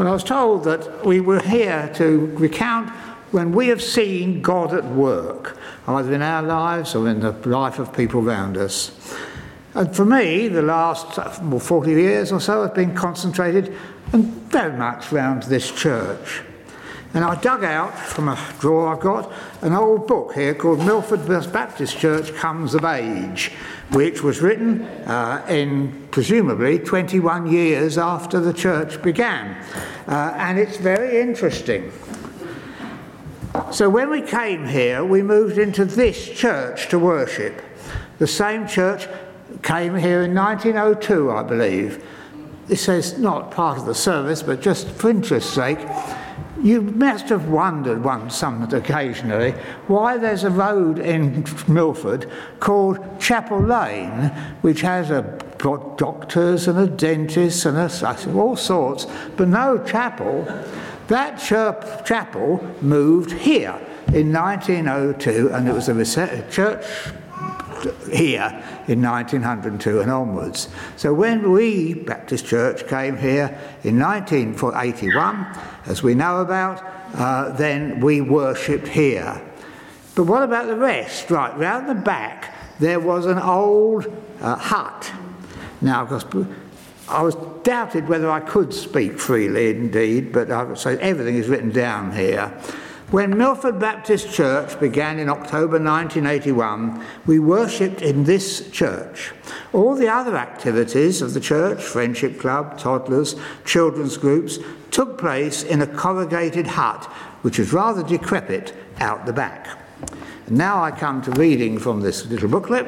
when I was told that we were here to recount when we have seen God at work, either in our lives or in the life of people around us. And for me, the last well, 40 years or so have been concentrated and very much around this church. And I dug out from a drawer I've got an old book here called Milford Baptist Church Comes of Age, which was written uh, in presumably 21 years after the church began. Uh, and it's very interesting. So when we came here, we moved into this church to worship. The same church came here in 1902, I believe. This is not part of the service, but just for interest's sake, you must have wondered once, some occasionally, why there's a road in Milford called Chapel Lane, which has a doctors and a dentist and a, all sorts, but no chapel. That chapel moved here in 1902, and it was a church here in 1902 and onwards. So when we, Baptist Church, came here in 1981, as we know about, uh, then we worshipped here. But what about the rest? Right, round the back there was an old uh, hut. Now, I was doubted whether I could speak freely indeed, but I would say everything is written down here. When Milford Baptist Church began in October 1981, we worshipped in this church. All the other activities of the church, Friendship Club, toddlers, children's groups, took place in a corrugated hut, which was rather decrepit, out the back. And now I come to reading from this little booklet.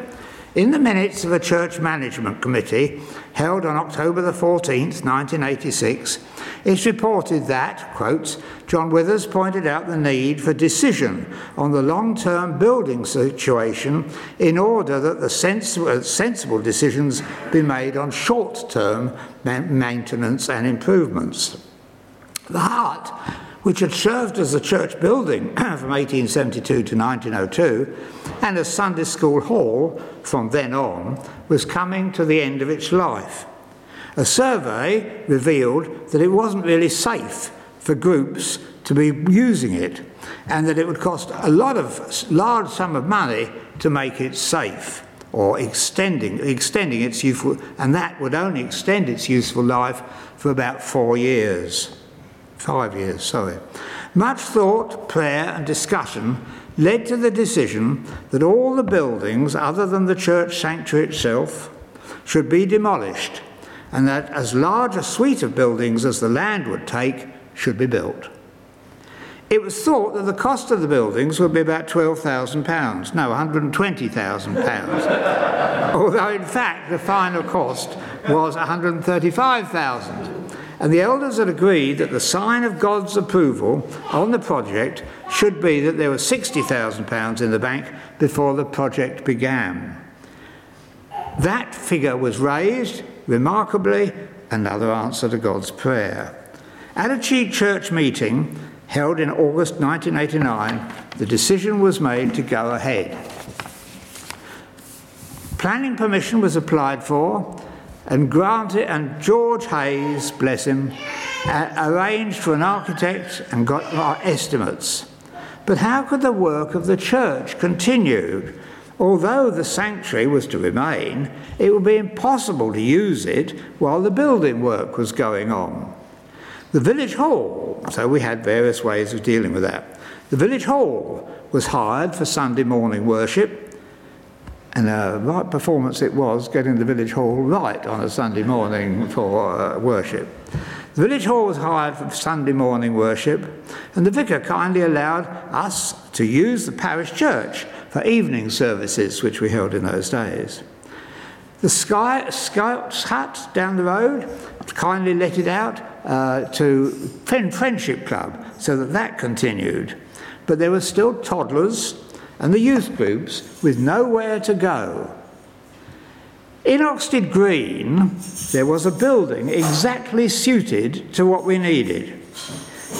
In the minutes of a church management committee held on October the 14th, 1986, it's reported that, quotes, John Withers pointed out the need for decision on the long term building situation in order that the sensible, uh, sensible decisions be made on short term maintenance and improvements. The hut which had served as a church building from 1872 to 1902 and a Sunday school hall from then on, was coming to the end of its life. A survey revealed that it wasn't really safe for groups to be using it and that it would cost a lot of large sum of money to make it safe or extending extending its useful and that would only extend its useful life for about 4 years. Five years, sorry. Much thought, prayer, and discussion led to the decision that all the buildings, other than the church sanctuary itself, should be demolished, and that as large a suite of buildings as the land would take should be built. It was thought that the cost of the buildings would be about £12,000, no, £120,000, although in fact the final cost was £135,000 and the elders had agreed that the sign of God's approval on the project should be that there was £60,000 in the bank before the project began. That figure was raised, remarkably, another answer to God's prayer. At a Cheek Church meeting held in August 1989, the decision was made to go ahead. Planning permission was applied for, and granted, and George Hayes, bless him, uh, arranged for an architect and got our estimates. But how could the work of the church continue? Although the sanctuary was to remain, it would be impossible to use it while the building work was going on. The village hall, so we had various ways of dealing with that. The village hall was hired for Sunday morning worship and a right performance it was getting the village hall right on a Sunday morning for uh, worship. The village hall was hired for Sunday morning worship, and the vicar kindly allowed us to use the parish church for evening services, which we held in those days. The Sky, Scouts Hut down the road kindly let it out uh, to Friendship Club so that that continued. But there were still toddlers and the youth groups with nowhere to go. In Oxted Green, there was a building exactly suited to what we needed.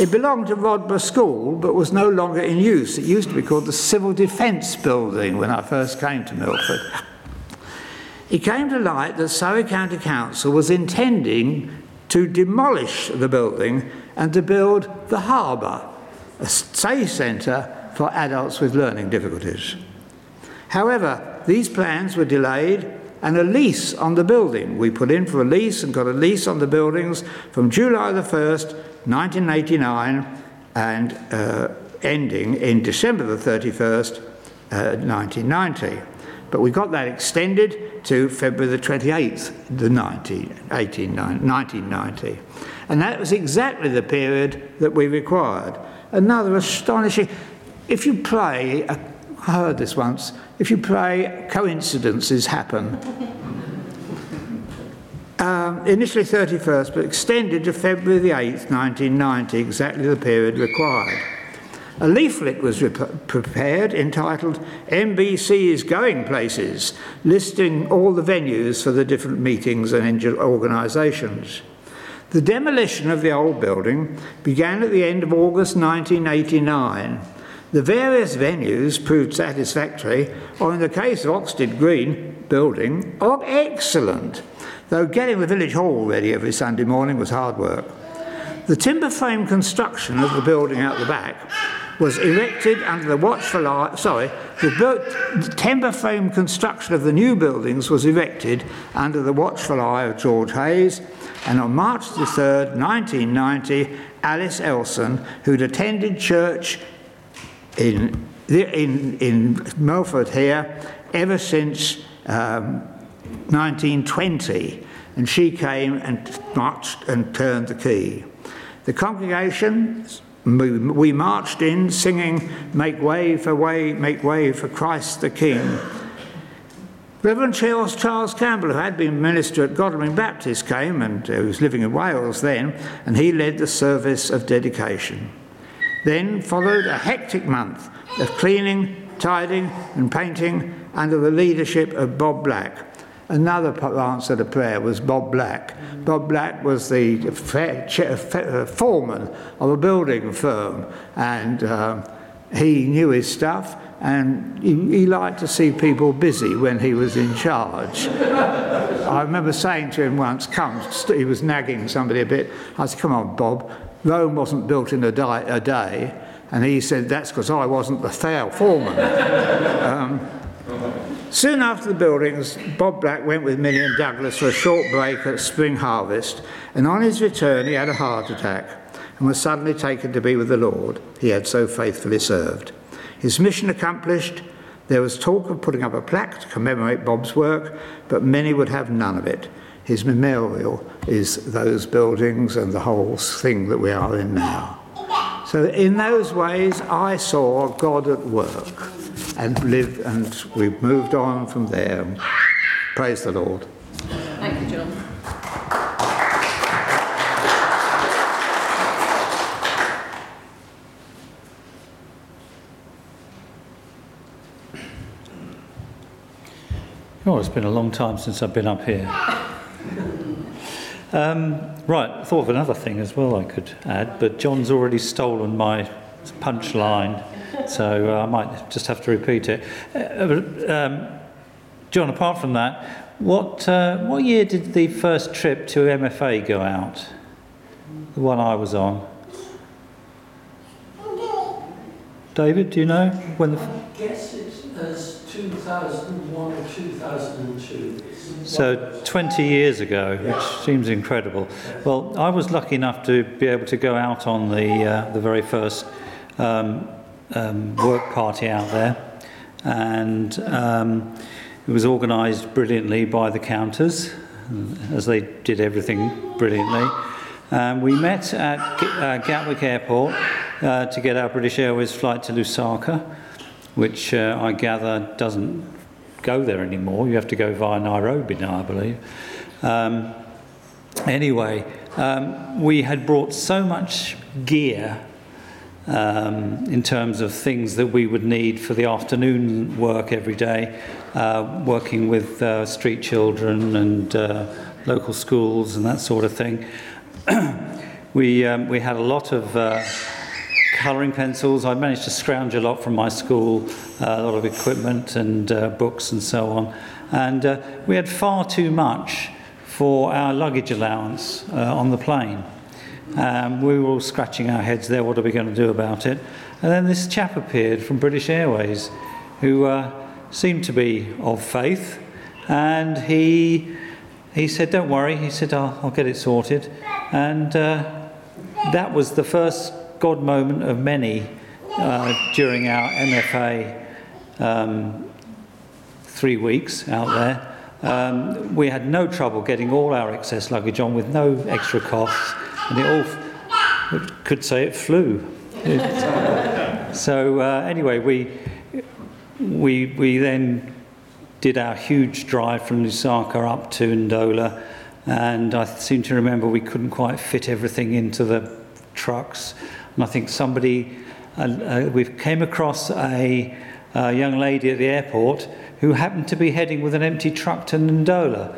It belonged to Rodborough School, but was no longer in use. It used to be called the Civil Defence Building when I first came to Milford. It came to light that Surrey County Council was intending to demolish the building and to build the harbour, a stay centre for adults with learning difficulties. However, these plans were delayed and a lease on the building. We put in for a lease and got a lease on the buildings from July the 1st, 1989, and uh, ending in December the 31st, uh, 1990. But we got that extended to February the 28th, the 19, 18, 1990. And that was exactly the period that we required. Another astonishing, if you pray, I heard this once, if you pray, coincidences happen. Um, initially 31st, but extended to February the 8th, 1990, exactly the period required. A leaflet was prepared entitled MBC is Going Places, listing all the venues for the different meetings and organisations. The demolition of the old building began at the end of August 1989. The various venues proved satisfactory, or in the case of Oxted Green building, are excellent, though getting the village hall ready every Sunday morning was hard work. The timber frame construction of the building out the back was erected under the watchful eye, sorry, the timber frame construction of the new buildings was erected under the watchful eye of George Hayes, and on March the 3rd, 1990, Alice Elson, who'd attended church in, in, in Milford here ever since um, 1920, and she came and marched and turned the key. The congregation we marched in singing, Make way for way, make way for Christ the King. Reverend Charles, Charles Campbell, who had been minister at Godalming Baptist, came and uh, was living in Wales then, and he led the service of dedication. Then followed a hectic month of cleaning, tidying, and painting under the leadership of Bob Black, Another answer to prayer was Bob Black. Bob Black was the uh, foreman of a building firm, and um, he knew his stuff, and he, he, liked to see people busy when he was in charge. I remember saying to him once, come, he was nagging somebody a bit. I said, come on, Bob, Rome wasn't built in a, di- a day. And he said, that's because I wasn't the fair foreman. um, Soon after the buildings, Bob Black went with Millie and Douglas for a short break at spring harvest, and on his return he had a heart attack and was suddenly taken to be with the Lord he had so faithfully served. His mission accomplished, there was talk of putting up a plaque to commemorate Bob's work, but many would have none of it. His memorial is those buildings and the whole thing that we are in now. So, in those ways, I saw God at work and lived, and we've moved on from there. Praise the Lord. Thank you, John. Oh, it's been a long time since I've been up here. Um, right, I thought of another thing as well I could add, but John's already stolen my punchline so uh, I might just have to repeat it. Uh, um, John, apart from that, what, uh, what year did the first trip to MFA go out? The one I was on? David, do you know when the? I guess it was 2001 or 2002. So 20 years ago, which seems incredible. Well, I was lucky enough to be able to go out on the uh, the very first um, um, work party out there, and um, it was organised brilliantly by the counters, as they did everything brilliantly. We met at uh, Gatwick Airport uh, to get our British Airways flight to Lusaka, which uh, I gather doesn't go there anymore. You have to go via Nairobi now, I believe. Um, anyway, um, we had brought so much gear um, in terms of things that we would need for the afternoon work every day, uh, working with uh, street children and uh, local schools and that sort of thing. we, um, we had a lot of uh, colouring pencils. I managed to scrounge a lot from my school, uh, a lot of equipment and uh, books and so on. And we had far too much for our luggage allowance uh, on the plane. Um, we were all scratching our heads there, what are we going to do about it? And then this chap appeared from British Airways who uh, seemed to be of faith, and he, he said, Don't worry, he said, I'll, I'll get it sorted. And uh, that was the first God moment of many uh, during our MFA um, three weeks out there. Um, we had no trouble getting all our excess luggage on with no extra costs, and it all could say it flew. So uh, anyway, we we we then did our huge drive from Lusaka up to Ndola, and I seem to remember we couldn't quite fit everything into the trucks, and I think somebody uh, uh, we came across a, young lady at the airport who happened to be heading with an empty truck to Ndola.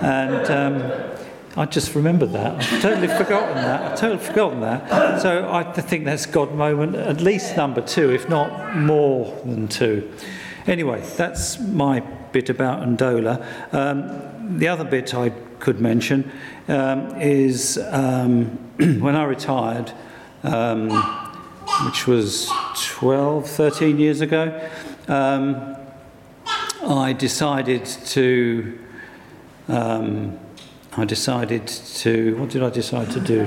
And um, I just remembered that. I've totally forgotten that. I've totally forgotten that. So I think that's God moment, at least number two, if not more than two. Anyway, that's my bit about Ndola. Um, the other bit I could mention um, is um, when I retired, um, which was 12, 13 years ago, um, I decided to. Um, I decided to. What did I decide to do?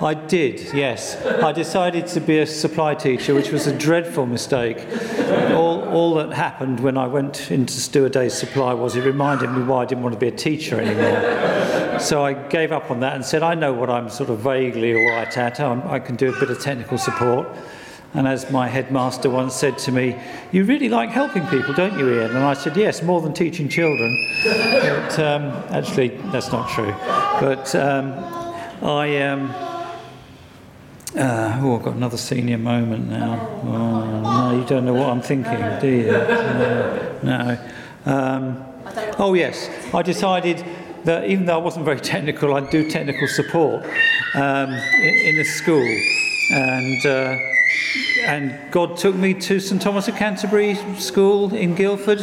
I did, yes. I decided to be a supply teacher, which was a dreadful mistake. All, all that happened when I went into do day's supply was it reminded me why I didn't want to be a teacher anymore. So I gave up on that and said, I know what I'm sort of vaguely all right at. I'm, I can do a bit of technical support. And as my headmaster once said to me, You really like helping people, don't you, Ian? And I said, Yes, more than teaching children. but um, actually, that's not true. But um, I. Um, uh, oh, I've got another senior moment now. Oh, no, you don't know what I'm thinking, do you? No. no. Um, oh, yes. I decided that even though I wasn't very technical, I'd do technical support um, in, in, a school. And. Uh, and God took me to St Thomas of Canterbury School in Guildford,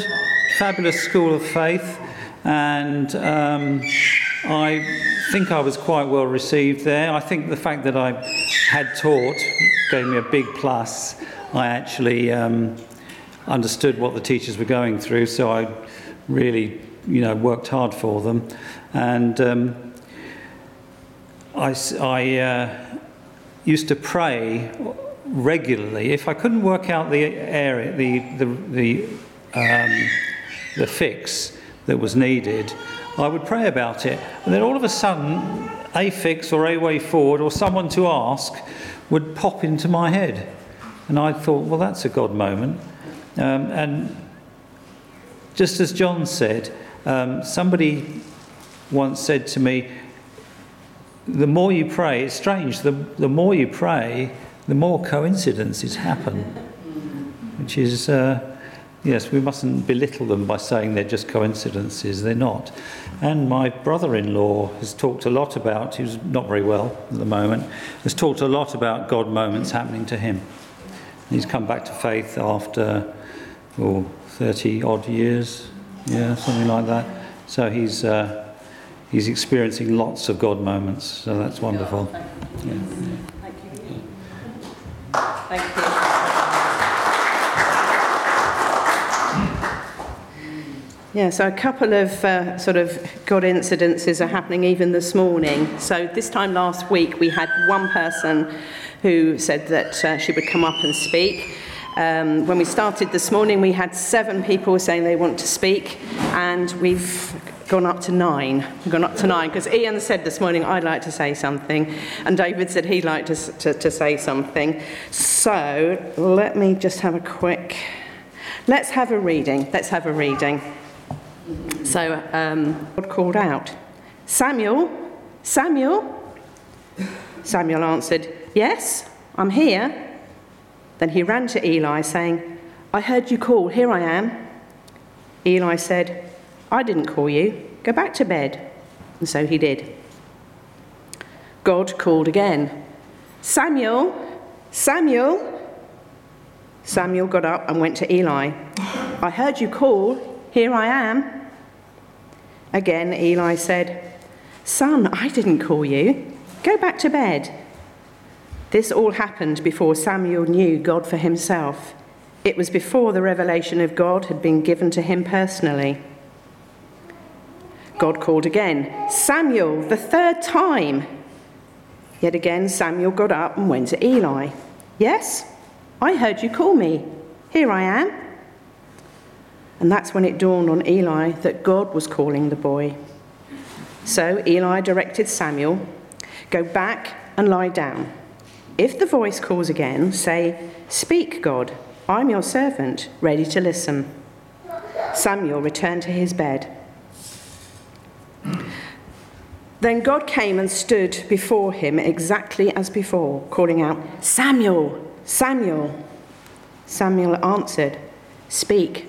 fabulous school of faith, and um, I think I was quite well received there. I think the fact that I had taught gave me a big plus. I actually um, understood what the teachers were going through, so I really, you know, worked hard for them, and um, I, I uh, used to pray regularly. If I couldn't work out the area, the, the, the, um, the fix that was needed, I would pray about it. And then all of a sudden, a fix or a way forward or someone to ask would pop into my head. And I thought, well, that's a God moment. Um, and just as John said, um, somebody once said to me, the more you pray, it's strange, the, the more you pray, the more coincidences happen, which is, uh, yes, we mustn't belittle them by saying they're just coincidences. They're not. And my brother in law has talked a lot about, he's not very well at the moment, has talked a lot about God moments happening to him. He's come back to faith after oh, 30 odd years, yeah, something like that. So he's, uh, he's experiencing lots of God moments, so that's wonderful. Yeah. Thank you. Thank you. Yeah, so a couple of uh, sort of God incidences are happening even this morning. So this time last week, we had one person who said that uh, she would come up and speak. Um, when we started this morning, we had seven people saying they want to speak, and we've gone up to nine. We've gone up to nine because Ian said this morning, I'd like to say something, and David said he'd like to, to, to say something. So let me just have a quick. Let's have a reading. Let's have a reading. So um, God called out, Samuel, Samuel. Samuel answered, Yes, I'm here. Then he ran to Eli, saying, I heard you call, here I am. Eli said, I didn't call you. Go back to bed. And so he did. God called again Samuel, Samuel. Samuel got up and went to Eli. I heard you call. Here I am. Again, Eli said, Son, I didn't call you. Go back to bed. This all happened before Samuel knew God for himself. It was before the revelation of God had been given to him personally. God called again, Samuel, the third time. Yet again, Samuel got up and went to Eli. Yes, I heard you call me. Here I am. And that's when it dawned on Eli that God was calling the boy. So Eli directed Samuel, Go back and lie down. If the voice calls again, say, Speak, God, I'm your servant, ready to listen. Samuel returned to his bed. Then God came and stood before him exactly as before, calling out, Samuel, Samuel. Samuel answered, Speak,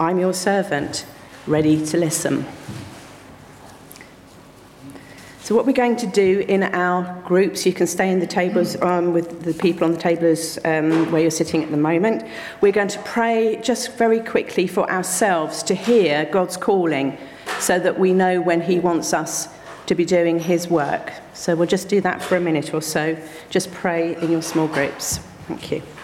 I'm your servant, ready to listen. So, what we're going to do in our groups, you can stay in the tables um, with the people on the tables um, where you're sitting at the moment. We're going to pray just very quickly for ourselves to hear God's calling so that we know when He wants us to be doing His work. So, we'll just do that for a minute or so. Just pray in your small groups. Thank you.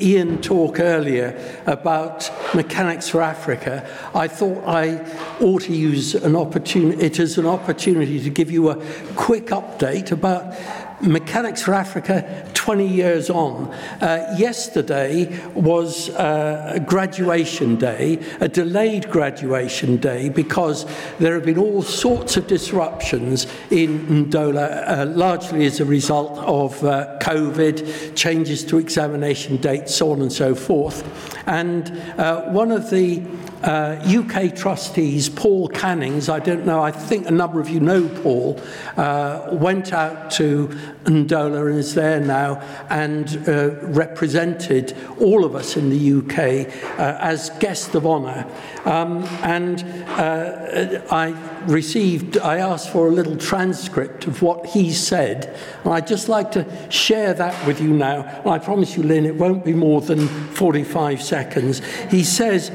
Ian talk earlier about Mechanics for Africa, I thought I ought to use an opportunity, it as an opportunity to give you a quick update about Mechanics for Africa, 20 years on. Uh, yesterday was uh, graduation day, a delayed graduation day, because there have been all sorts of disruptions in Ndola, uh, largely as a result of uh, COVID, changes to examination dates, so on and so forth. And uh, one of the Uh, UK trustees Paul Cannings, I don't know, I think a number of you know Paul, uh, went out to Ndola and is there now and uh, represented all of us in the UK uh, as guest of honour. Um, and uh, I received, I asked for a little transcript of what he said. And I'd just like to share that with you now. And I promise you, Lynn, it won't be more than 45 seconds. He says,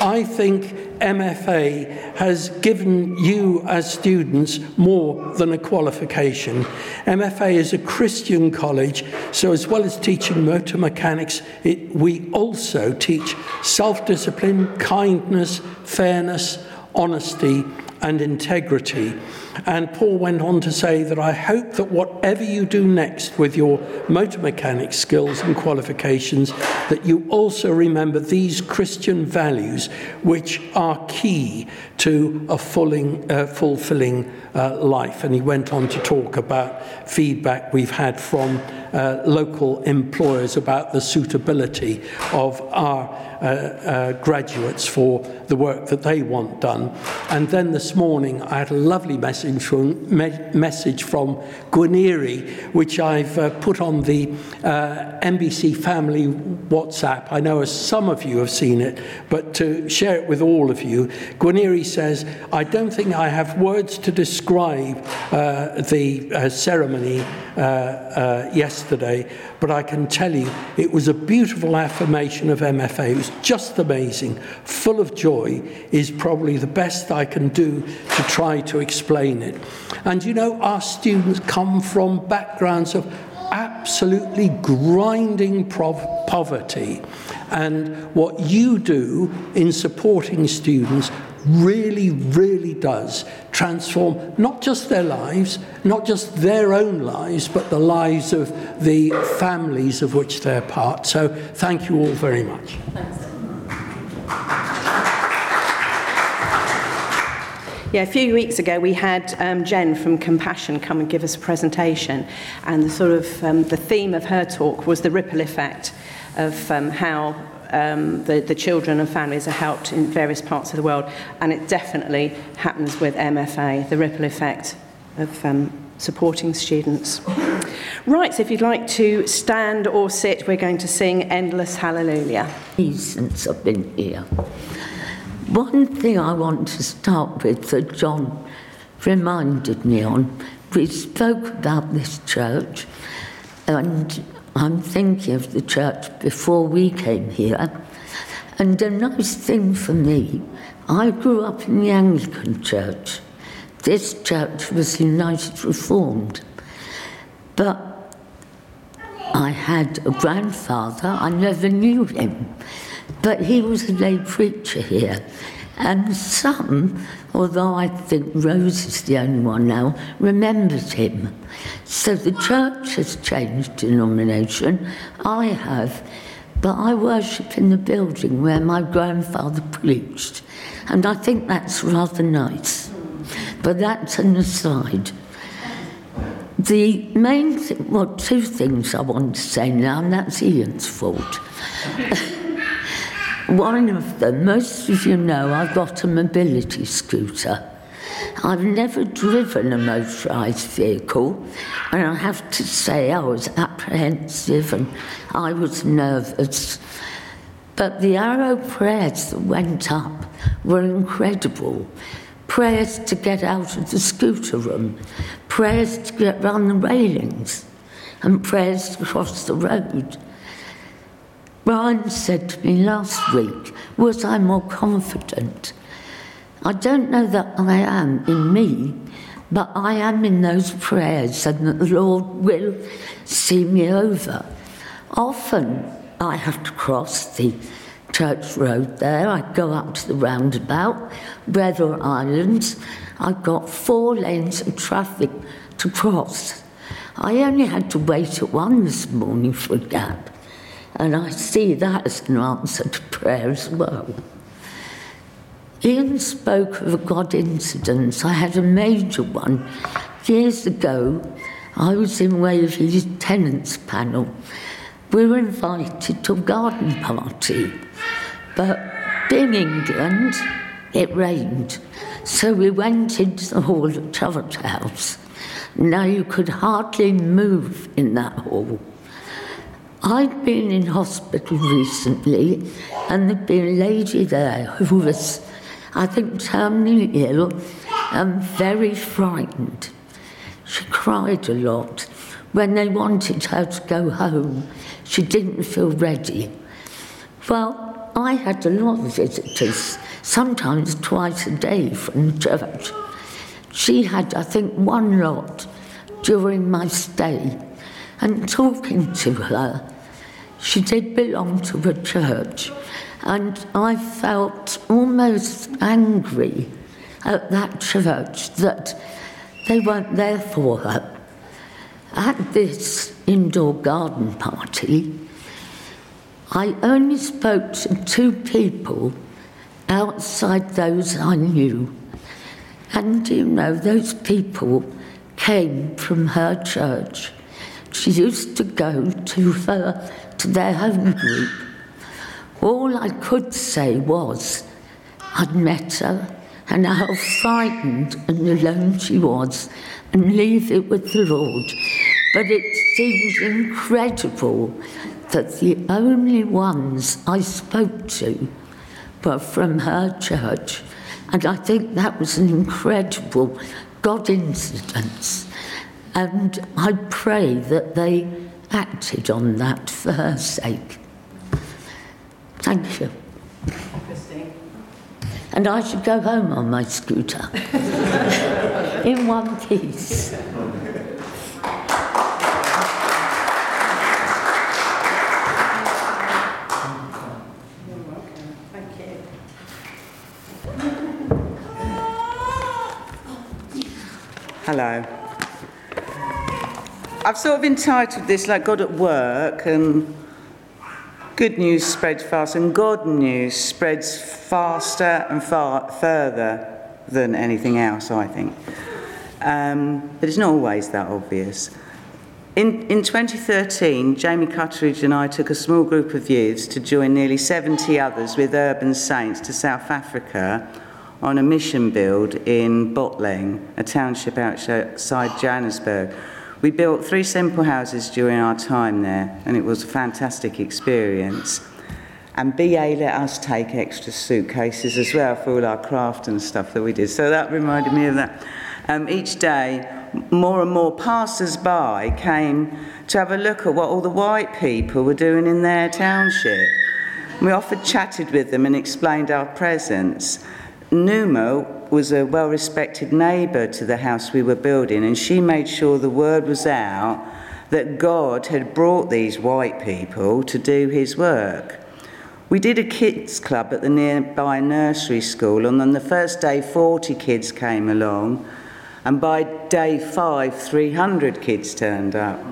I think MFA has given you as students more than a qualification. MFA is a Christian college, so as well as teaching motor mechanics, it, we also teach self discipline, kindness, fairness, honesty, and integrity. And Paul went on to say that I hope that whatever you do next with your motor mechanics skills and qualifications, that you also remember these Christian values, which are key to a fulling, uh, fulfilling uh, life. And he went on to talk about feedback we've had from uh, local employers about the suitability of our uh, uh, graduates for the work that they want done. And then this morning I had a lovely message from, me message from Gwineiri, which I've uh, put on the uh, MBC Family WhatsApp. I know some of you have seen it, but to share it with all of you, Gwineiri says, I don't think I have words to describe uh, the uh, ceremony uh, uh, yesterday, but I can tell you it was a beautiful affirmation of MFA. It was just amazing, full of joy, is probably the best I can do to try to explain it. And you know, our students come from backgrounds of absolutely grinding poverty. And what you do in supporting students really, really does transform not just their lives, not just their own lives, but the lives of the families of which they're part. So thank you all very much. Thanks. Yeah, a few weeks ago we had um, Jen from Compassion come and give us a presentation, and the sort of um, the theme of her talk was the ripple effect of um, how um, the, the children and families are helped in various parts of the world, and it definitely happens with MFA, the ripple effect of um, supporting students. Right, so if you'd like to stand or sit, we're going to sing Endless Hallelujah. Since I've been here. One thing I want to start with that John reminded me on, we spoke about this church, and I'm thinking of the church before we came here. And a nice thing for me, I grew up in the Anglican Church. This church was United Reformed. But I had a grandfather, I never knew him, but he was a lay preacher here. And some, although I think Rose is the only one now, remembers him. So the church has changed denomination. I have. But I worship in the building where my grandfather preached. And I think that's rather nice. But that's an aside. The main thing, well, two things I want to say now, and that's Ian's fault. One of them, most of you know, I've got a mobility scooter. I've never driven a motorised vehicle, and I have to say I was apprehensive and I was nervous. But the arrow prayers that went up were incredible. Prayers to get out of the scooter room, prayers to get round the railings, and prayers to cross the road. Brian said to me last week, Was I more confident? I don't know that I am in me, but I am in those prayers and that the Lord will see me over. Often I have to cross the church road there. I go up to the roundabout, Brother Islands. I've got four lanes of traffic to cross. I only had to wait at one this morning for a gap. And I see that as an answer to prayer as well. Ian spoke of a God incident. I had a major one years ago. I was in Waverley's tenants panel. We were invited to a garden party, but being England, it rained. So we went into the hall at Chovert House. Now you could hardly move in that hall. I'd been in hospital recently, and there'd been a lady there who was, I think, terminally ill um, and very frightened. She cried a lot. When they wanted her to go home, she didn't feel ready. Well, I had a lot of visitors, sometimes twice a day from church. She had, I think, one lot during my stay and talking to her. She did belong to a church, and I felt almost angry at that church that they weren't there for her. At this indoor garden party, I only spoke to two people outside those I knew. And you know, those people came from her church. She used to go to her to their home group. All I could say was I'd met her and how frightened and alone she was, and leave it with the Lord. But it seemed incredible that the only ones I spoke to were from her church. And I think that was an incredible God incidence. And I pray that they acted on that for her sake. Thank you. And I should go home on my scooter in one piece. Hello. I've sort of entitled this like God at work and good news spreads fast and God news spreads faster and far further than anything else, I think. Um, but it's not always that obvious. In, in 2013, Jamie Cutteridge and I took a small group of youths to join nearly 70 others with Urban Saints to South Africa on a mission build in Botleng, a township outside Johannesburg. We built three simple houses during our time there, and it was a fantastic experience. And BA let us take extra suitcases as well for all our craft and stuff that we did. So that reminded me of that. Um, each day, more and more passers by came to have a look at what all the white people were doing in their township. We often chatted with them and explained our presence. Numo was a well respected neighbour to the house we were building, and she made sure the word was out that God had brought these white people to do his work. We did a kids club at the nearby nursery school, and on the first day, 40 kids came along, and by day five, 300 kids turned up.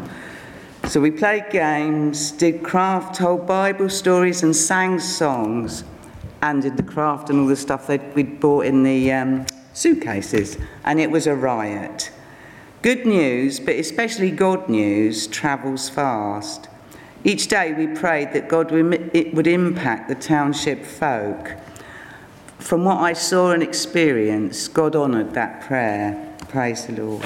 So we played games, did craft, told Bible stories, and sang songs, and did the craft and all the stuff that we'd bought in the um, suitcases, and it was a riot. Good news, but especially God news, travels fast. Each day we prayed that God would impact the township folk. From what I saw and experienced, God honoured that prayer. Praise the Lord.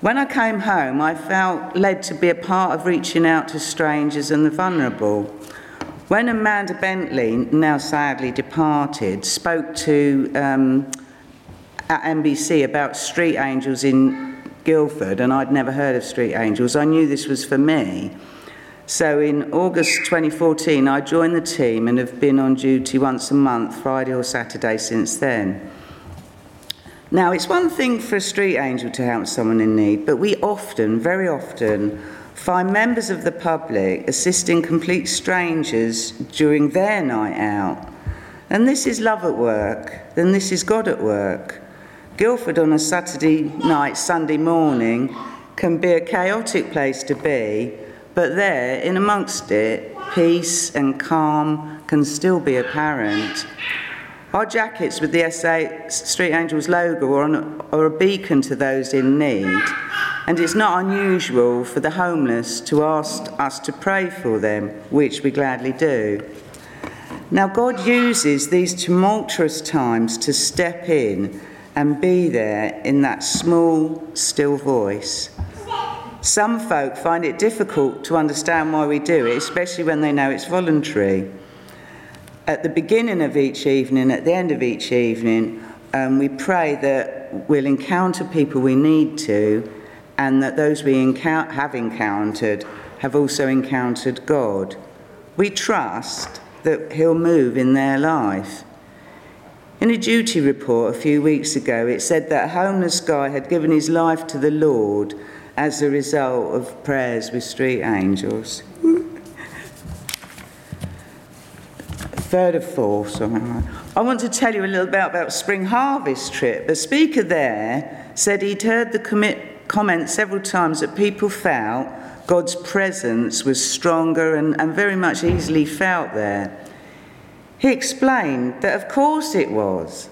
When I came home, I felt led to be a part of reaching out to strangers and the vulnerable. When Amanda Bentley, now sadly departed, spoke to um, at MBC about street angels in Guildford, and I'd never heard of street angels, I knew this was for me. So in August 2014, I joined the team and have been on duty once a month, Friday or Saturday since then. Now, it's one thing for a street angel to help someone in need, but we often, very often, find members of the public assisting complete strangers during their night out. And this is love at work, then this is God at work. Guildford on a Saturday night, Sunday morning can be a chaotic place to be, but there, in amongst it, peace and calm can still be apparent. Our jackets with the SA Street Angels logo are, on, are a beacon to those in need, and it's not unusual for the homeless to ask us to pray for them, which we gladly do. Now, God uses these tumultuous times to step in and be there in that small, still voice. Some folk find it difficult to understand why we do it, especially when they know it's voluntary. At the beginning of each evening, at the end of each evening, um, we pray that we'll encounter people we need to, and that those we have encountered have also encountered God. We trust that He'll move in their life. In a duty report a few weeks ago, it said that a homeless guy had given his life to the Lord as a result of prayers with street angels. Third of four, sorry. I want to tell you a little bit about Spring Harvest trip. The speaker there said he'd heard the commit, comment several times that people felt God's presence was stronger and, and very much easily felt there. He explained that, of course, it was.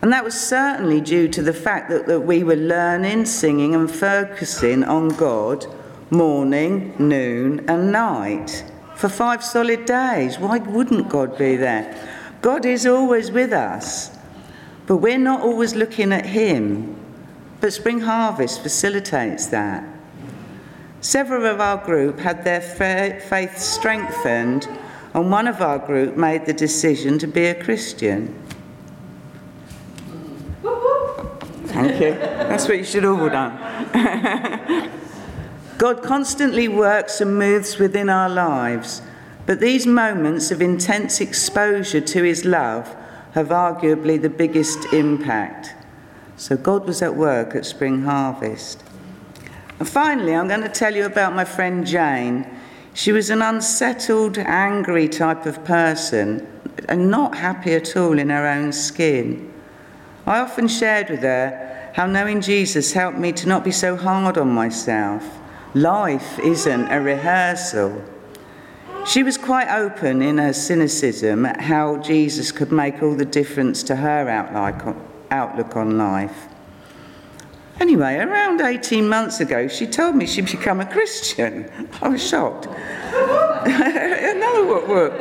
And that was certainly due to the fact that, that we were learning, singing, and focusing on God morning, noon, and night for five solid days. Why wouldn't God be there? God is always with us, but we're not always looking at Him. But Spring Harvest facilitates that. Several of our group had their faith strengthened, and one of our group made the decision to be a Christian. Thank you. That's what you should all have done. God constantly works and moves within our lives, but these moments of intense exposure to His love have arguably the biggest impact. So God was at work at Spring Harvest. And finally, I'm going to tell you about my friend Jane. She was an unsettled, angry type of person and not happy at all in her own skin. I often shared with her how knowing Jesus helped me to not be so hard on myself. Life isn't a rehearsal. She was quite open in her cynicism at how Jesus could make all the difference to her outlook on life. Anyway, around 18 months ago, she told me she'd become a Christian. I was shocked. Another what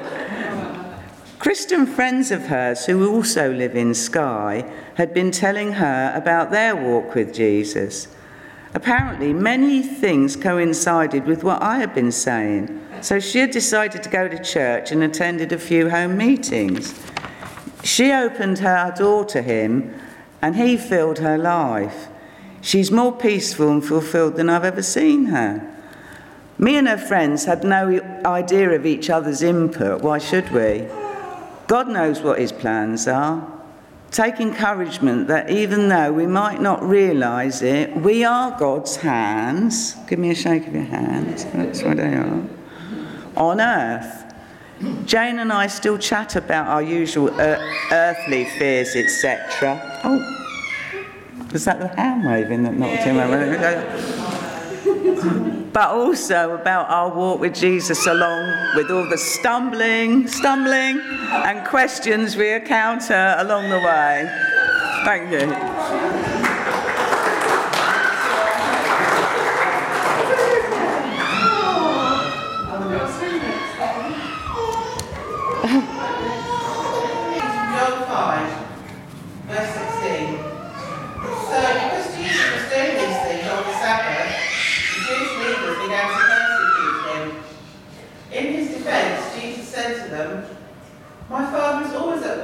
Christian friends of hers who also live in Skye had been telling her about their walk with Jesus. Apparently, many things coincided with what I had been saying, so she had decided to go to church and attended a few home meetings. She opened her door to him, and he filled her life. She's more peaceful and fulfilled than I've ever seen her. Me and her friends had no idea of each other's input. Why should we? God knows what his plans are. take encouragement that even though we might not realise it, we are God's hands. Give me a shake of your hands. That's where they are. On earth. Jane and I still chat about our usual uh, earthly fears, etc. Oh, was that the hand waving that knocked him over? but also about our walk with Jesus along with all the stumbling, stumbling, and questions we encounter along the way. Thank you.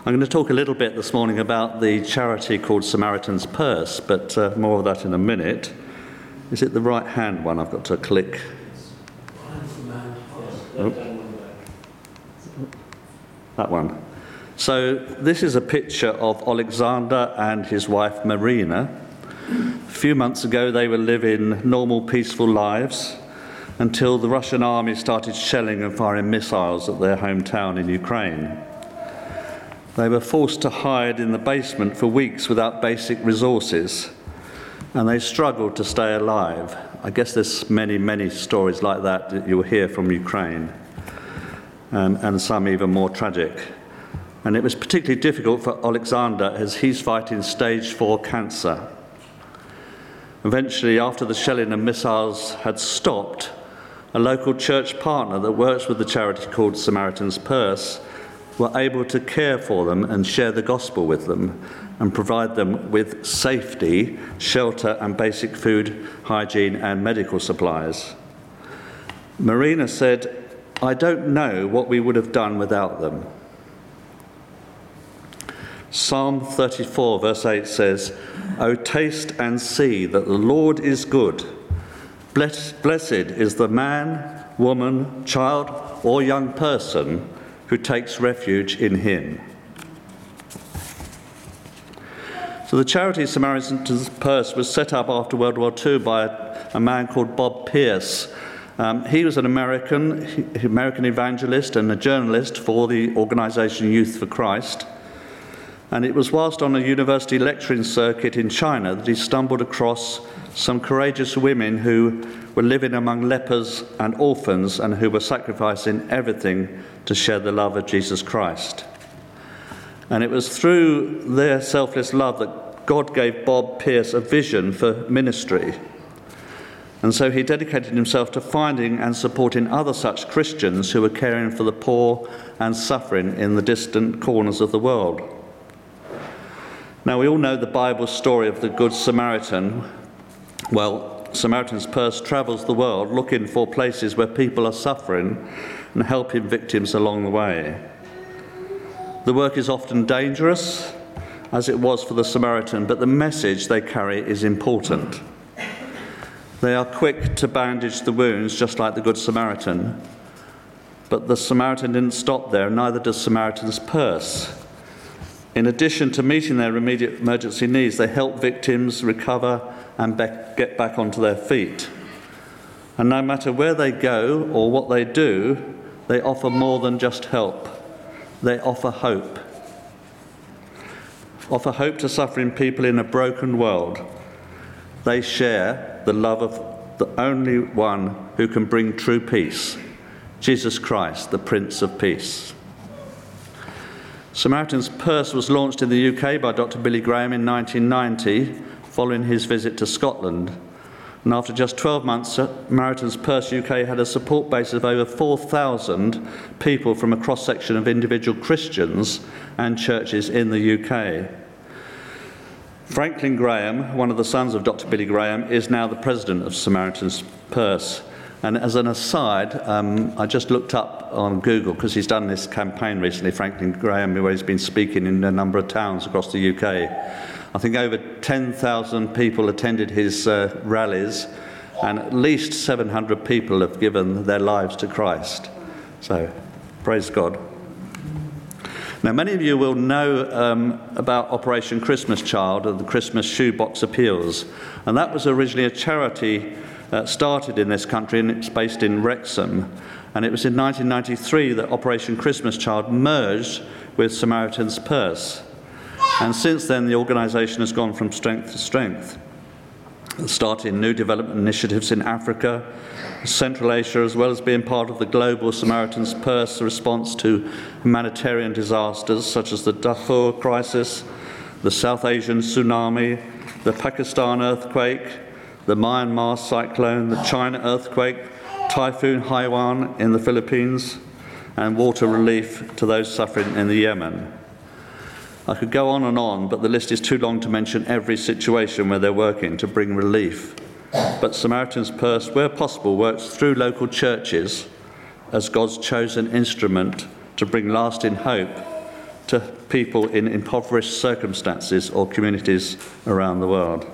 I'm going to talk a little bit this morning about the charity called Samaritan's Purse, but uh, more of that in a minute. Is it the right hand one I've got to click? Oh. That one. So, this is a picture of Alexander and his wife Marina a few months ago, they were living normal, peaceful lives until the Russian army started shelling and firing missiles at their hometown in Ukraine. They were forced to hide in the basement for weeks without basic resources, and they struggled to stay alive. I guess there's many, many stories like that that you'll hear from Ukraine, um, and some even more tragic. And it was particularly difficult for Alexander as he's fighting stage four cancer. Eventually, after the shelling and missiles had stopped, a local church partner that works with the charity called Samaritan's Purse were able to care for them and share the gospel with them and provide them with safety, shelter, and basic food, hygiene, and medical supplies. Marina said, I don't know what we would have done without them. Psalm 34, verse 8 says, O taste and see that the Lord is good. Blessed is the man, woman, child, or young person who takes refuge in him. So the charity Samaritan's Purse was set up after World War II by a, a man called Bob Pierce. Um, he was an American, American evangelist and a journalist for the organization Youth for Christ. And it was whilst on a university lecturing circuit in China that he stumbled across some courageous women who were living among lepers and orphans and who were sacrificing everything to share the love of Jesus Christ. And it was through their selfless love that God gave Bob Pierce a vision for ministry. And so he dedicated himself to finding and supporting other such Christians who were caring for the poor and suffering in the distant corners of the world. Now, we all know the Bible story of the Good Samaritan. Well, Samaritan's Purse travels the world looking for places where people are suffering and helping victims along the way. The work is often dangerous, as it was for the Samaritan, but the message they carry is important. They are quick to bandage the wounds, just like the Good Samaritan. But the Samaritan didn't stop there, neither does Samaritan's Purse. In addition to meeting their immediate emergency needs, they help victims recover and be- get back onto their feet. And no matter where they go or what they do, they offer more than just help. They offer hope. Offer hope to suffering people in a broken world. They share the love of the only one who can bring true peace Jesus Christ, the Prince of Peace. Samaritan's Purse was launched in the UK by Dr. Billy Graham in 1990 following his visit to Scotland. And after just 12 months, Samaritan's Purse UK had a support base of over 4,000 people from a cross section of individual Christians and churches in the UK. Franklin Graham, one of the sons of Dr. Billy Graham, is now the president of Samaritan's Purse. And as an aside, um, I just looked up on Google because he's done this campaign recently, Franklin Graham, where he's been speaking in a number of towns across the UK. I think over 10,000 people attended his uh, rallies, and at least 700 people have given their lives to Christ. So, praise God. Now, many of you will know um, about Operation Christmas Child and the Christmas Shoebox Appeals. And that was originally a charity uh, started in this country and it's based in Wrexham. And it was in 1993 that Operation Christmas Child merged with Samaritan's Purse. And since then, the organisation has gone from strength to strength, starting new development initiatives in Africa, Central Asia, as well as being part of the global Samaritan's Purse response to humanitarian disasters such as the Darfur crisis, the South Asian tsunami, the Pakistan earthquake, the Myanmar cyclone, the China earthquake, Typhoon Haiyan in the Philippines, and water relief to those suffering in the Yemen. I could go on and on, but the list is too long to mention every situation where they're working to bring relief but Samaritan's Purse, where possible, works through local churches as God's chosen instrument to bring lasting hope to people in impoverished circumstances or communities around the world.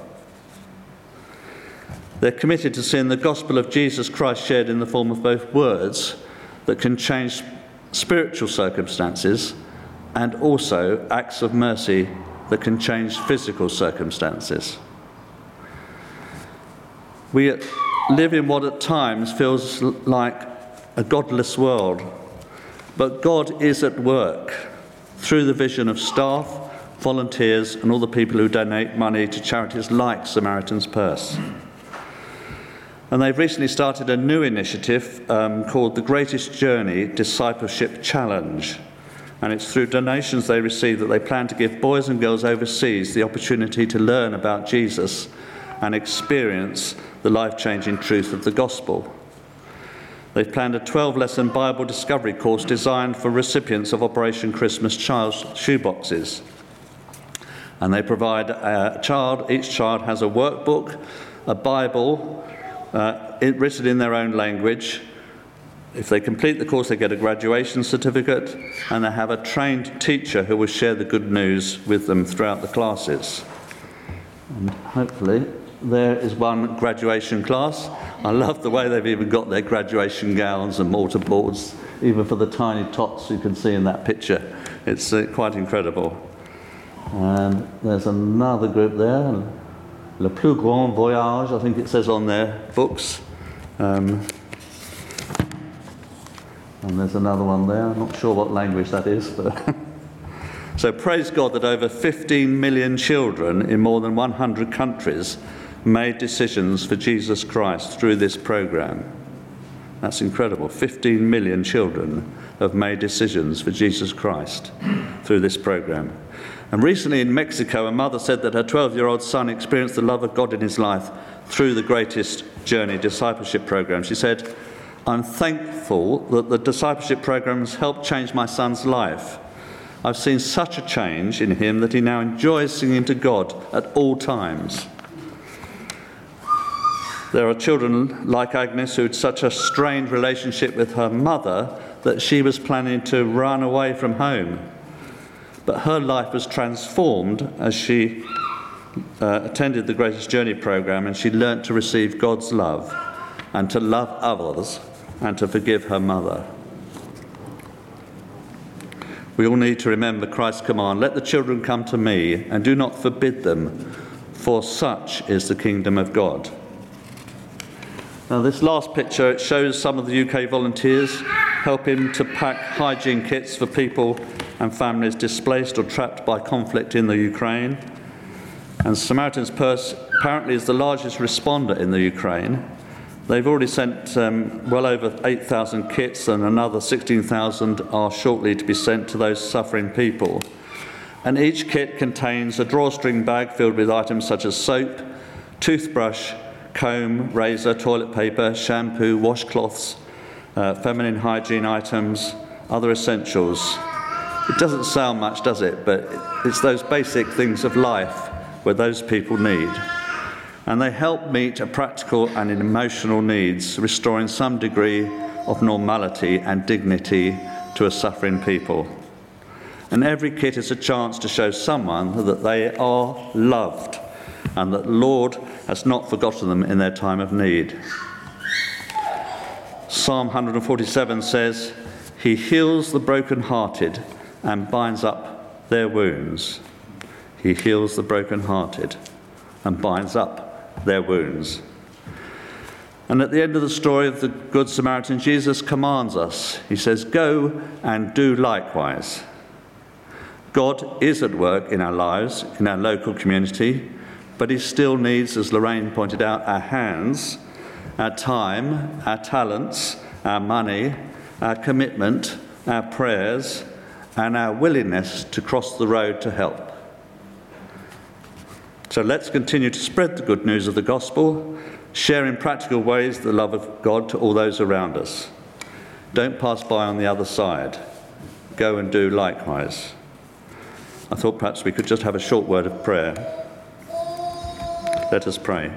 They're committed to seeing the gospel of Jesus Christ shared in the form of both words that can change spiritual circumstances and also acts of mercy that can change physical circumstances. We live in what at times feels like a godless world, but God is at work through the vision of staff, volunteers, and all the people who donate money to charities like Samaritan's Purse. And they've recently started a new initiative um, called the Greatest Journey Discipleship Challenge. And it's through donations they receive that they plan to give boys and girls overseas the opportunity to learn about Jesus and experience the life changing truth of the gospel. They've planned a 12 lesson Bible discovery course designed for recipients of Operation Christmas Child's shoeboxes. And they provide a child, each child has a workbook, a Bible uh, written in their own language. If they complete the course, they get a graduation certificate, and they have a trained teacher who will share the good news with them throughout the classes. And hopefully, there is one graduation class. I love the way they've even got their graduation gowns and mortar boards, even for the tiny tots you can see in that picture. It's uh, quite incredible. And there's another group there, Le Plus Grand Voyage, I think it says on their books. Um, and there's another one there. I'm not sure what language that is, but. so praise God that over 15 million children in more than 100 countries made decisions for Jesus Christ through this program. That's incredible. 15 million children have made decisions for Jesus Christ through this program. And recently in Mexico, a mother said that her 12 year old son experienced the love of God in his life through the Greatest Journey discipleship program. She said, I'm thankful that the discipleship program has helped change my son's life. I've seen such a change in him that he now enjoys singing to God at all times. There are children like Agnes who had such a strained relationship with her mother that she was planning to run away from home. But her life was transformed as she uh, attended the Greatest Journey program and she learnt to receive God's love and to love others and to forgive her mother. We all need to remember Christ's command let the children come to me and do not forbid them, for such is the kingdom of God. Now, this last picture it shows some of the UK volunteers helping to pack hygiene kits for people and families displaced or trapped by conflict in the Ukraine. And Samaritan's Purse apparently is the largest responder in the Ukraine. They've already sent um, well over 8,000 kits, and another 16,000 are shortly to be sent to those suffering people. And each kit contains a drawstring bag filled with items such as soap, toothbrush, comb, razor, toilet paper, shampoo, washcloths, uh, feminine hygiene items, other essentials. It doesn't sound much, does it? But it's those basic things of life where those people need. And they help meet practical and emotional needs, restoring some degree of normality and dignity to a suffering people. And every kit is a chance to show someone that they are loved and that Lord has not forgotten them in their time of need. Psalm 147 says, He heals the brokenhearted and binds up their wounds. He heals the brokenhearted and binds up their wounds. And at the end of the story of the Good Samaritan, Jesus commands us. He says, Go and do likewise. God is at work in our lives, in our local community, but He still needs, as Lorraine pointed out, our hands, our time, our talents, our money, our commitment, our prayers, and our willingness to cross the road to help. So let's continue to spread the good news of the gospel, share in practical ways the love of God to all those around us. Don't pass by on the other side. Go and do likewise. I thought perhaps we could just have a short word of prayer. Let us pray.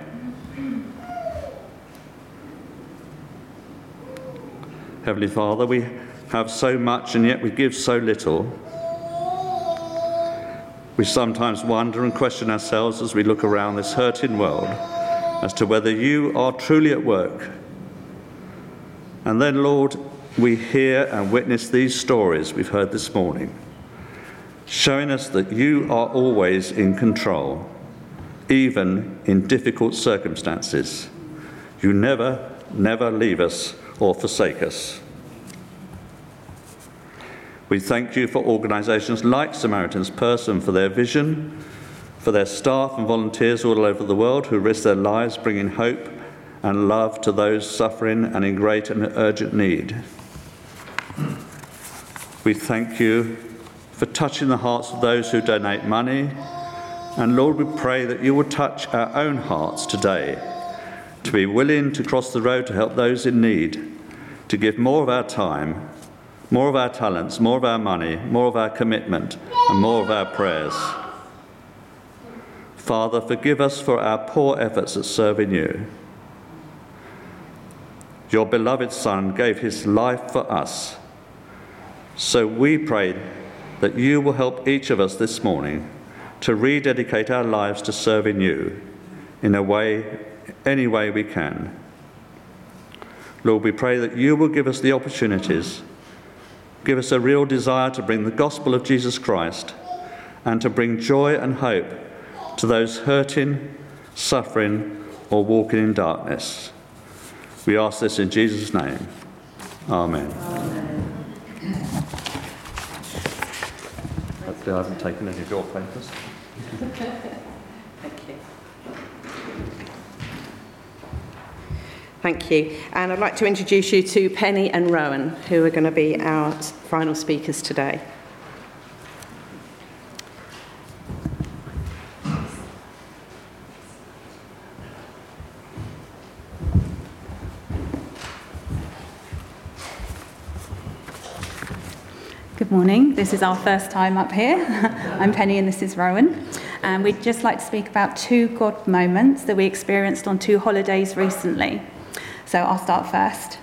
Heavenly Father, we have so much and yet we give so little. We sometimes wonder and question ourselves as we look around this hurting world as to whether you are truly at work. And then, Lord, we hear and witness these stories we've heard this morning, showing us that you are always in control, even in difficult circumstances. You never, never leave us or forsake us. We thank you for organisations like Samaritan's Purse for their vision, for their staff and volunteers all over the world who risk their lives bringing hope and love to those suffering and in great and urgent need. We thank you for touching the hearts of those who donate money. And Lord, we pray that you will touch our own hearts today to be willing to cross the road to help those in need, to give more of our time more of our talents, more of our money, more of our commitment, and more of our prayers. Father, forgive us for our poor efforts at serving you. Your beloved Son gave his life for us. So we pray that you will help each of us this morning to rededicate our lives to serving you in a way, any way we can. Lord, we pray that you will give us the opportunities give us a real desire to bring the gospel of Jesus Christ and to bring joy and hope to those hurting, suffering, or walking in darkness. We ask this in Jesus' name. Amen. Amen. Hopefully, I haven't taken any of your papers. Thank you. And I'd like to introduce you to Penny and Rowan, who are going to be our final speakers today. Good morning. This is our first time up here. I'm Penny and this is Rowan. And we'd just like to speak about two God moments that we experienced on two holidays recently. So I'll start first.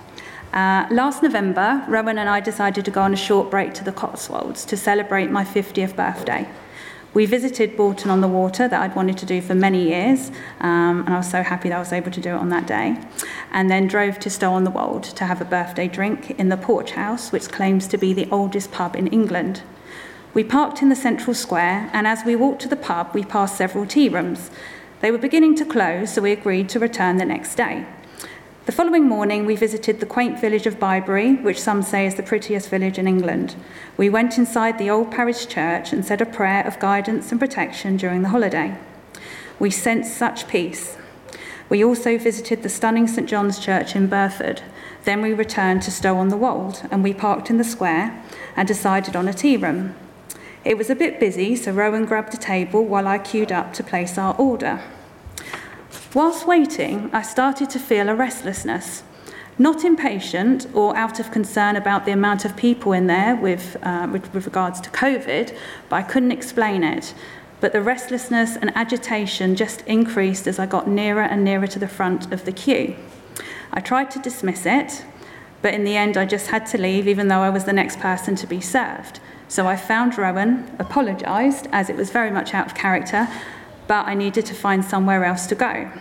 Uh, last November, Rowan and I decided to go on a short break to the Cotswolds to celebrate my 50th birthday. We visited Bourton on the Water that I'd wanted to do for many years, um, and I was so happy that I was able to do it on that day. And then drove to Stow on the Wold to have a birthday drink in the Porch House, which claims to be the oldest pub in England. We parked in the central square, and as we walked to the pub, we passed several tea rooms. They were beginning to close, so we agreed to return the next day. The following morning, we visited the quaint village of Bibury, which some say is the prettiest village in England. We went inside the old parish church and said a prayer of guidance and protection during the holiday. We sensed such peace. We also visited the stunning St John's Church in Burford. Then we returned to Stow on the Wold and we parked in the square and decided on a tea room. It was a bit busy, so Rowan grabbed a table while I queued up to place our order. Whilst waiting, I started to feel a restlessness. Not impatient or out of concern about the amount of people in there with, uh, with, with regards to COVID, but I couldn't explain it. but the restlessness and agitation just increased as I got nearer and nearer to the front of the queue. I tried to dismiss it, but in the end I just had to leave, even though I was the next person to be served. So I found Rowan, apologised, as it was very much out of character, but I needed to find somewhere else to go.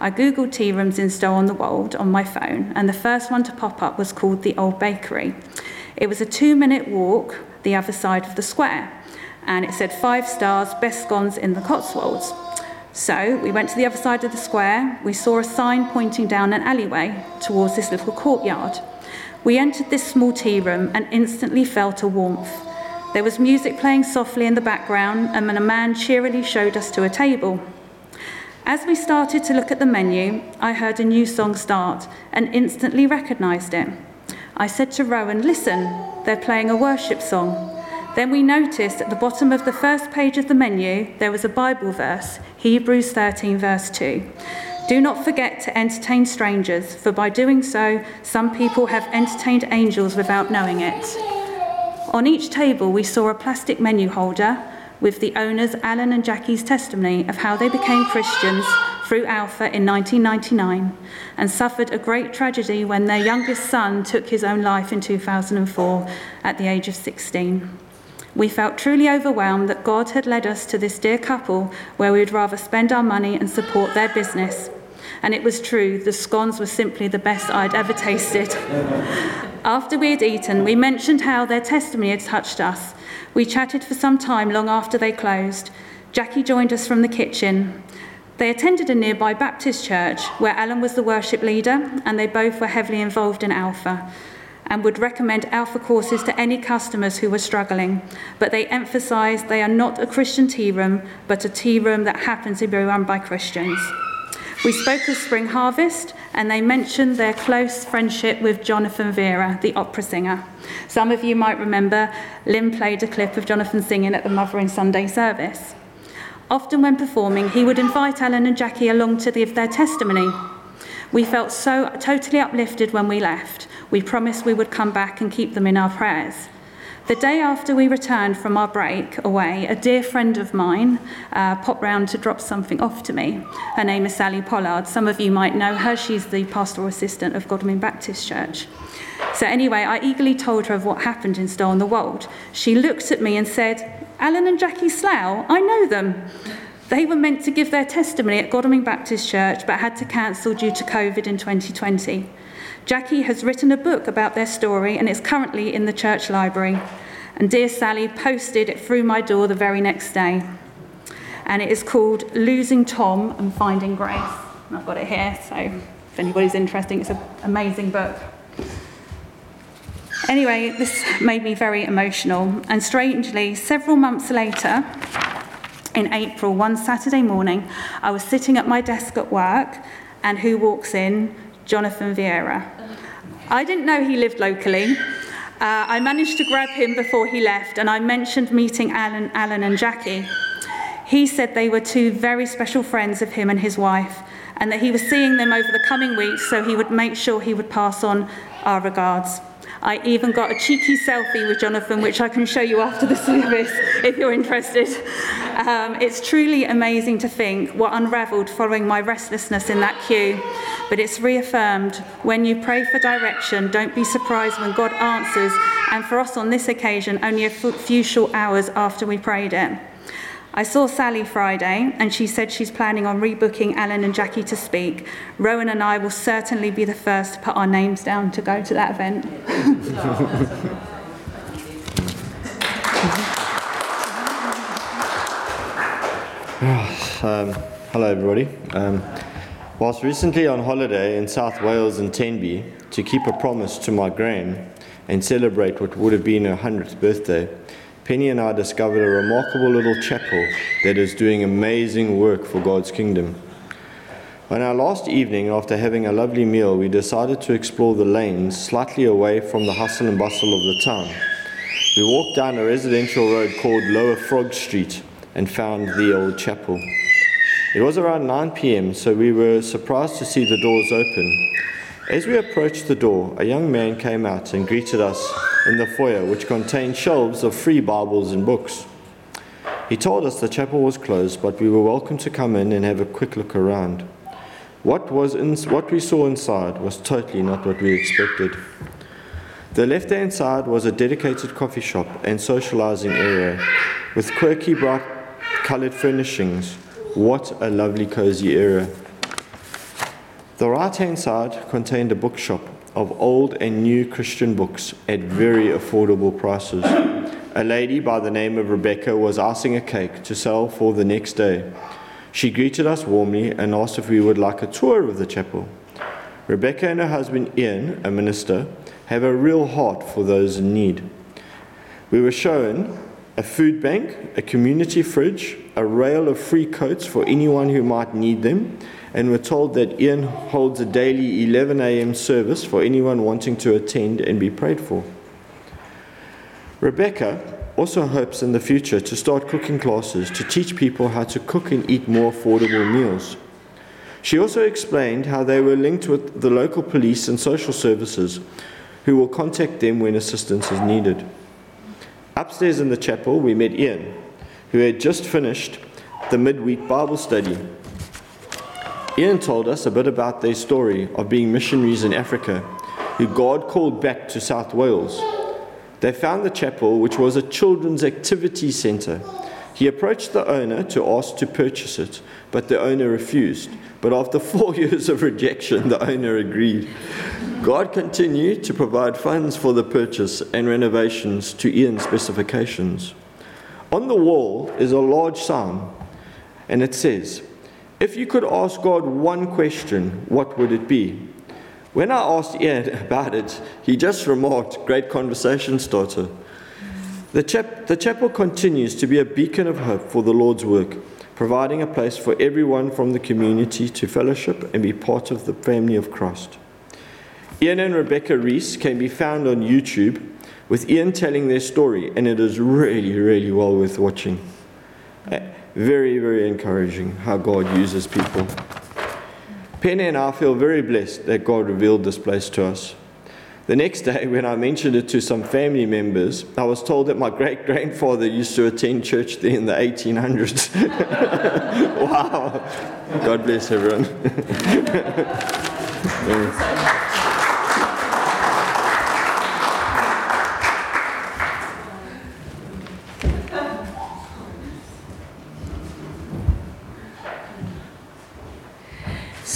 I googled tea rooms in Stow on the Wold on my phone, and the first one to pop up was called the Old Bakery. It was a two minute walk the other side of the square, and it said five stars, best scones in the Cotswolds. So we went to the other side of the square. We saw a sign pointing down an alleyway towards this little courtyard. We entered this small tea room and instantly felt a warmth. There was music playing softly in the background, and a man cheerily showed us to a table. As we started to look at the menu, I heard a new song start and instantly recognised it. I said to Rowan, Listen, they're playing a worship song. Then we noticed at the bottom of the first page of the menu there was a Bible verse, Hebrews 13, verse 2. Do not forget to entertain strangers, for by doing so, some people have entertained angels without knowing it. On each table, we saw a plastic menu holder with the owners, Alan and Jackie's testimony of how they became Christians through Alpha in 1999 and suffered a great tragedy when their youngest son took his own life in 2004 at the age of 16. We felt truly overwhelmed that God had led us to this dear couple where we would rather spend our money and support their business. And it was true, the scones were simply the best I'd ever tasted. After we had eaten, we mentioned how their testimony had touched us. We chatted for some time long after they closed. Jackie joined us from the kitchen. They attended a nearby Baptist church where Alan was the worship leader and they both were heavily involved in Alpha and would recommend Alpha courses to any customers who were struggling. But they emphasised they are not a Christian tea room, but a tea room that happens to be run by Christians. We spoke of Spring Harvest, and they mentioned their close friendship with Jonathan Vera, the opera singer. Some of you might remember Lynn played a clip of Jonathan singing at the Mothering Sunday service. Often, when performing, he would invite Alan and Jackie along to give their testimony. We felt so totally uplifted when we left. We promised we would come back and keep them in our prayers. The day after we returned from our break away, a dear friend of mine uh, popped round to drop something off to me. Her name is Sally Pollard. Some of you might know her. She's the pastoral assistant of Godalming Baptist Church. So, anyway, I eagerly told her of what happened in Stow on the Wold. She looked at me and said, Alan and Jackie Slough, I know them. They were meant to give their testimony at Godalming Baptist Church but had to cancel due to COVID in 2020. Jackie has written a book about their story and it's currently in the church library. And dear Sally posted it through my door the very next day. And it is called Losing Tom and Finding Grace. And I've got it here, so if anybody's interested, it's an amazing book. Anyway, this made me very emotional. And strangely, several months later, in April, one Saturday morning, I was sitting at my desk at work, and who walks in? Jonathan Vieira. I didn't know he lived locally. Uh, I managed to grab him before he left, and I mentioned meeting Alan, Alan and Jackie. He said they were two very special friends of him and his wife, and that he was seeing them over the coming weeks, so he would make sure he would pass on our regards. I even got a cheeky selfie with Jonathan, which I can show you after the service if you're interested. Um, it's truly amazing to think what unravelled following my restlessness in that queue. But it's reaffirmed when you pray for direction, don't be surprised when God answers. And for us on this occasion, only a few short hours after we prayed it. I saw Sally Friday, and she said she's planning on rebooking Alan and Jackie to speak. Rowan and I will certainly be the first to put our names down to go to that event. um, hello, everybody. Um, whilst recently on holiday in South Wales and Tenby to keep a promise to my gran and celebrate what would have been her 100th birthday, Penny and I discovered a remarkable little chapel that is doing amazing work for God's kingdom. On our last evening, after having a lovely meal, we decided to explore the lanes slightly away from the hustle and bustle of the town. We walked down a residential road called Lower Frog Street and found the old chapel. It was around 9 pm, so we were surprised to see the doors open. As we approached the door, a young man came out and greeted us in the foyer, which contained shelves of free Bibles and books. He told us the chapel was closed, but we were welcome to come in and have a quick look around. What, was in, what we saw inside was totally not what we expected. The left hand side was a dedicated coffee shop and socializing area with quirky, bright colored furnishings. What a lovely, cozy area. The right hand side contained a bookshop of old and new Christian books at very affordable prices. A lady by the name of Rebecca was icing a cake to sell for the next day. She greeted us warmly and asked if we would like a tour of the chapel. Rebecca and her husband Ian, a minister, have a real heart for those in need. We were shown a food bank, a community fridge, a rail of free coats for anyone who might need them, and we're told that Ian holds a daily 11 a.m. service for anyone wanting to attend and be prayed for. Rebecca also hopes in the future to start cooking classes to teach people how to cook and eat more affordable meals. She also explained how they were linked with the local police and social services who will contact them when assistance is needed. Upstairs in the chapel, we met Ian, who had just finished the midweek Bible study. Ian told us a bit about their story of being missionaries in Africa, who God called back to South Wales. They found the chapel, which was a children's activity centre. He approached the owner to ask to purchase it, but the owner refused. But after four years of rejection, the owner agreed. God continued to provide funds for the purchase and renovations to Ian's specifications. On the wall is a large sign, and it says, If you could ask God one question, what would it be? When I asked Ian about it, he just remarked, Great conversation starter. The, chap- the chapel continues to be a beacon of hope for the Lord's work, providing a place for everyone from the community to fellowship and be part of the family of Christ. Ian and Rebecca Reese can be found on YouTube with Ian telling their story, and it is really, really well worth watching. Very, very encouraging how God uses people. Penny and I feel very blessed that God revealed this place to us. The next day, when I mentioned it to some family members, I was told that my great grandfather used to attend church there in the 1800s. wow. God bless everyone.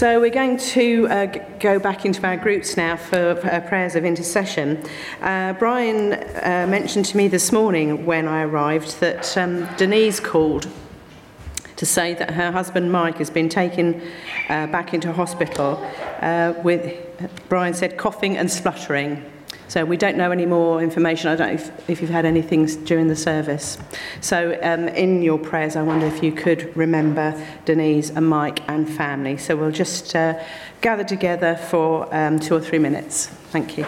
So we're going to uh, go back into our groups now for uh, prayers of intercession. Uh, Brian uh, mentioned to me this morning when I arrived that um, Denise called to say that her husband Mike has been taken uh, back into hospital uh, with, Brian said, coughing and spluttering. So we don't know any more information. I don't know if, if you've had anything during the service. So um, in your prayers, I wonder if you could remember Denise and Mike and family. So we'll just uh, gather together for um, two or three minutes. Thank you.